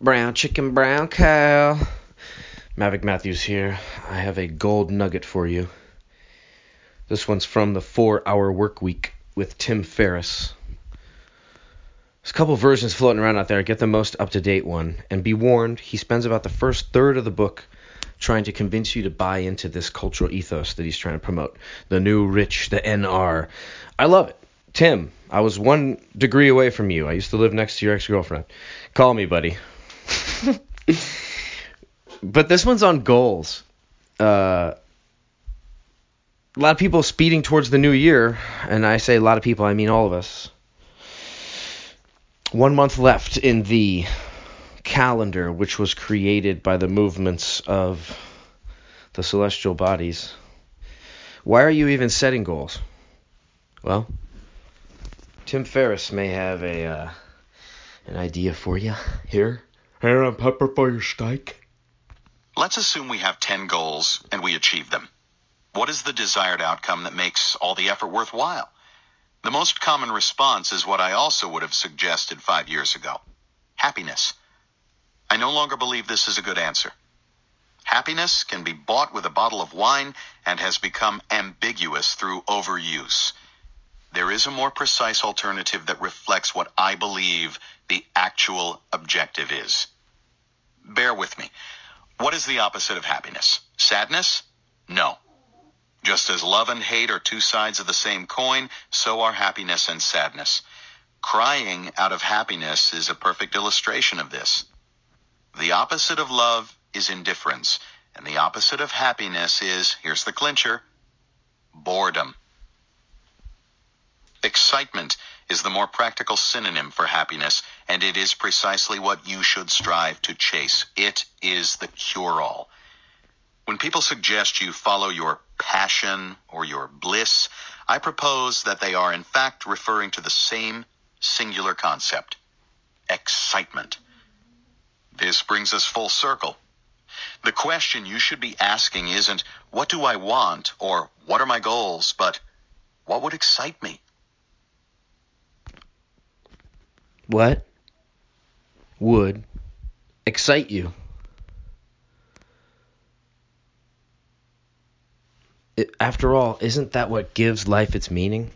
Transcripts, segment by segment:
Brown chicken, brown cow. Mavic Matthews here. I have a gold nugget for you. This one's from the 4 Hour Work Week with Tim Ferriss. There's a couple versions floating around out there. Get the most up to date one. And be warned, he spends about the first third of the book trying to convince you to buy into this cultural ethos that he's trying to promote. The new rich, the NR. I love it. Tim, I was one degree away from you. I used to live next to your ex girlfriend. Call me, buddy. but this one's on goals. Uh, a lot of people speeding towards the new year, and I say a lot of people, I mean all of us. One month left in the calendar, which was created by the movements of the celestial bodies. Why are you even setting goals? Well, Tim Ferriss may have a uh, an idea for you here. Here on Pepper for your steak. Let's assume we have 10 goals and we achieve them. What is the desired outcome that makes all the effort worthwhile? The most common response is what I also would have suggested five years ago happiness. I no longer believe this is a good answer. Happiness can be bought with a bottle of wine and has become ambiguous through overuse. There is a more precise alternative that reflects what I believe the actual objective is. Bear with me. What is the opposite of happiness? Sadness? No. Just as love and hate are two sides of the same coin, so are happiness and sadness. Crying out of happiness is a perfect illustration of this. The opposite of love is indifference, and the opposite of happiness is, here's the clincher, boredom. Excitement is the more practical synonym for happiness, and it is precisely what you should strive to chase. It is the cure all. When people suggest you follow your passion or your bliss, I propose that they are in fact referring to the same singular concept excitement. This brings us full circle. The question you should be asking isn't, what do I want or what are my goals, but what would excite me? What would excite you? It, after all, isn't that what gives life its meaning?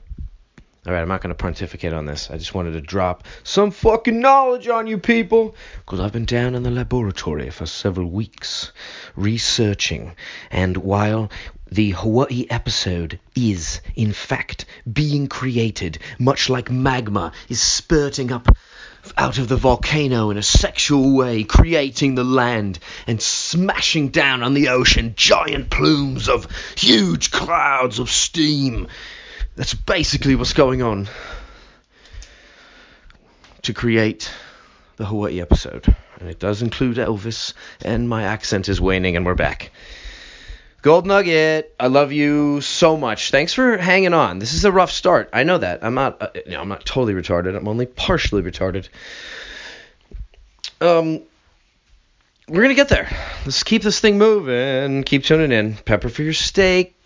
All right, I'm not going to pontificate on this. I just wanted to drop some fucking knowledge on you people. Because I've been down in the laboratory for several weeks researching. And while the Hawaii episode is, in fact, being created, much like magma is spurting up out of the volcano in a sexual way, creating the land and smashing down on the ocean giant plumes of huge clouds of steam. That's basically what's going on to create the Hawaii episode. And it does include Elvis, and my accent is waning, and we're back. Gold Nugget, I love you so much. Thanks for hanging on. This is a rough start. I know that. I'm not. Uh, know, I'm not totally retarded. I'm only partially retarded. Um, we're gonna get there. Let's keep this thing moving. Keep tuning in. Pepper for your steak.